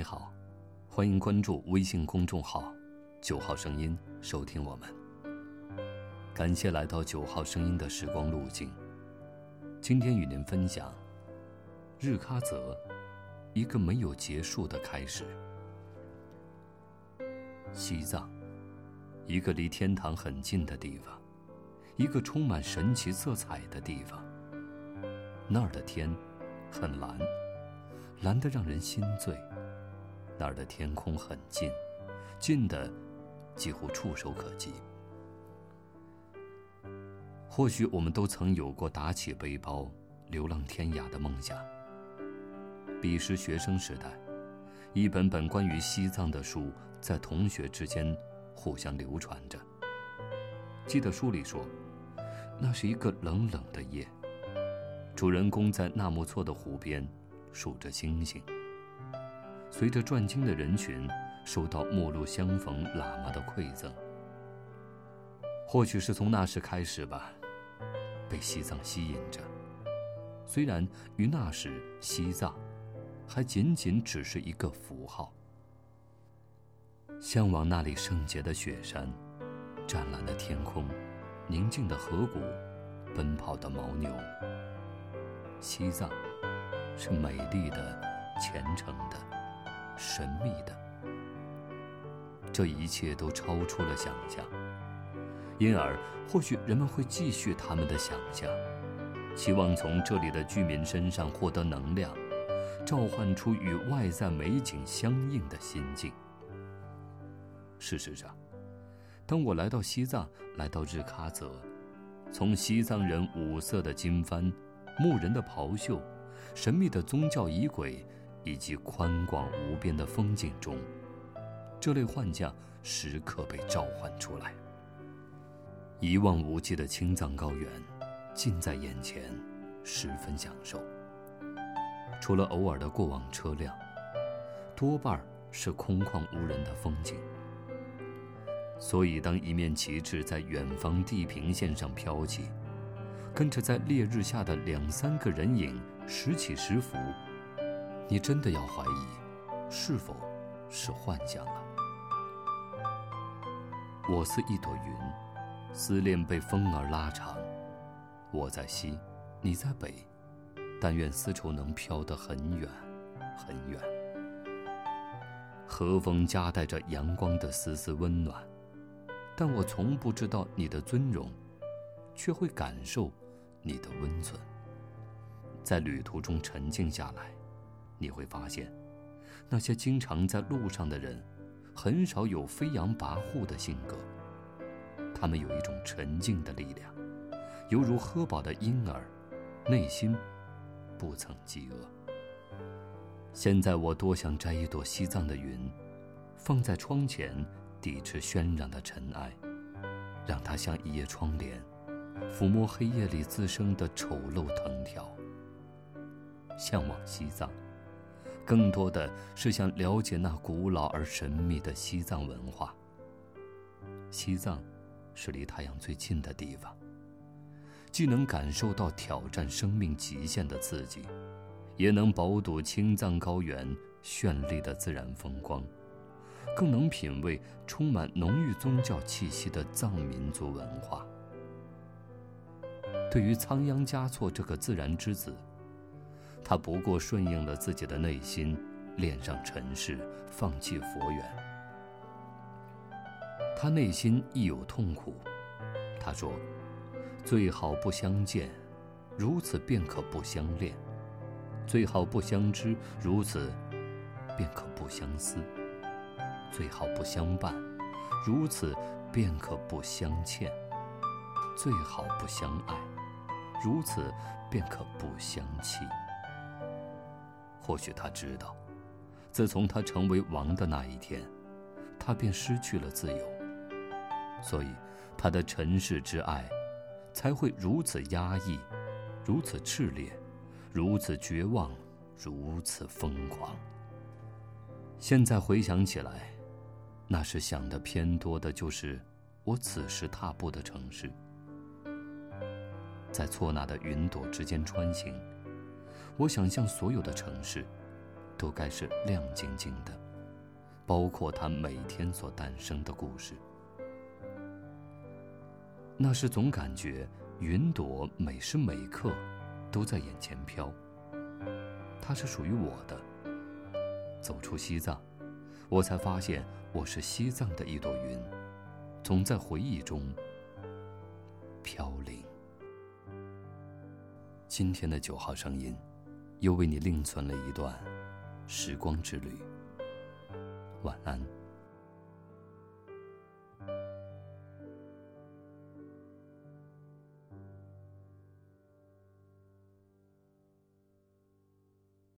你好，欢迎关注微信公众号“九号声音”，收听我们。感谢来到九号声音的时光路径。今天与您分享日喀则，一个没有结束的开始。西藏，一个离天堂很近的地方，一个充满神奇色彩的地方。那儿的天很蓝，蓝得让人心醉。那儿的天空很近，近的几乎触手可及。或许我们都曾有过打起背包流浪天涯的梦想。彼时学生时代，一本本关于西藏的书在同学之间互相流传着。记得书里说，那是一个冷冷的夜，主人公在纳木错的湖边数着星星。随着转经的人群，收到陌路相逢喇嘛的馈赠。或许是从那时开始吧，被西藏吸引着。虽然于那时西藏，还仅仅只是一个符号。向往那里圣洁的雪山，湛蓝的天空，宁静的河谷，奔跑的牦牛。西藏，是美丽的，虔诚的。神秘的，这一切都超出了想象，因而或许人们会继续他们的想象，期望从这里的居民身上获得能量，召唤出与外在美景相应的心境。事实上，当我来到西藏，来到日喀则，从西藏人五色的经幡、牧人的袍袖、神秘的宗教仪轨。以及宽广无边的风景中，这类幻象时刻被召唤出来。一望无际的青藏高原，近在眼前，十分享受。除了偶尔的过往车辆，多半是空旷无人的风景。所以，当一面旗帜在远方地平线上飘起，跟着在烈日下的两三个人影时起时伏。你真的要怀疑，是否是幻想了？我似一朵云，思念被风儿拉长。我在西，你在北，但愿丝绸能飘得很远，很远。和风夹带着阳光的丝丝温暖，但我从不知道你的尊荣，却会感受你的温存。在旅途中沉静下来。你会发现，那些经常在路上的人，很少有飞扬跋扈的性格。他们有一种沉静的力量，犹如喝饱的婴儿，内心不曾饥饿。现在我多想摘一朵西藏的云，放在窗前，抵制喧嚷的尘埃，让它像一叶窗帘，抚摸黑夜里滋生的丑陋藤条。向往西藏。更多的是想了解那古老而神秘的西藏文化。西藏，是离太阳最近的地方，既能感受到挑战生命极限的刺激，也能饱读青藏高原绚丽的自然风光，更能品味充满浓郁宗教气息的藏民族文化。对于仓央嘉措这个自然之子。他不过顺应了自己的内心，恋上尘世，放弃佛缘。他内心亦有痛苦。他说：“最好不相见，如此便可不相恋；最好不相知，如此便可不相思；最好不相伴，如此便可不相欠；最好不相爱，如此便可不相弃。”或许他知道，自从他成为王的那一天，他便失去了自由。所以，他的尘世之爱，才会如此压抑，如此炽烈，如此绝望，如此疯狂。现在回想起来，那时想的偏多的就是我此时踏步的城市，在错那的云朵之间穿行。我想象所有的城市，都该是亮晶晶的，包括它每天所诞生的故事。那时总感觉云朵每时每刻都在眼前飘。它是属于我的。走出西藏，我才发现我是西藏的一朵云，总在回忆中飘零。今天的九号声音，又为你另存了一段时光之旅。晚安。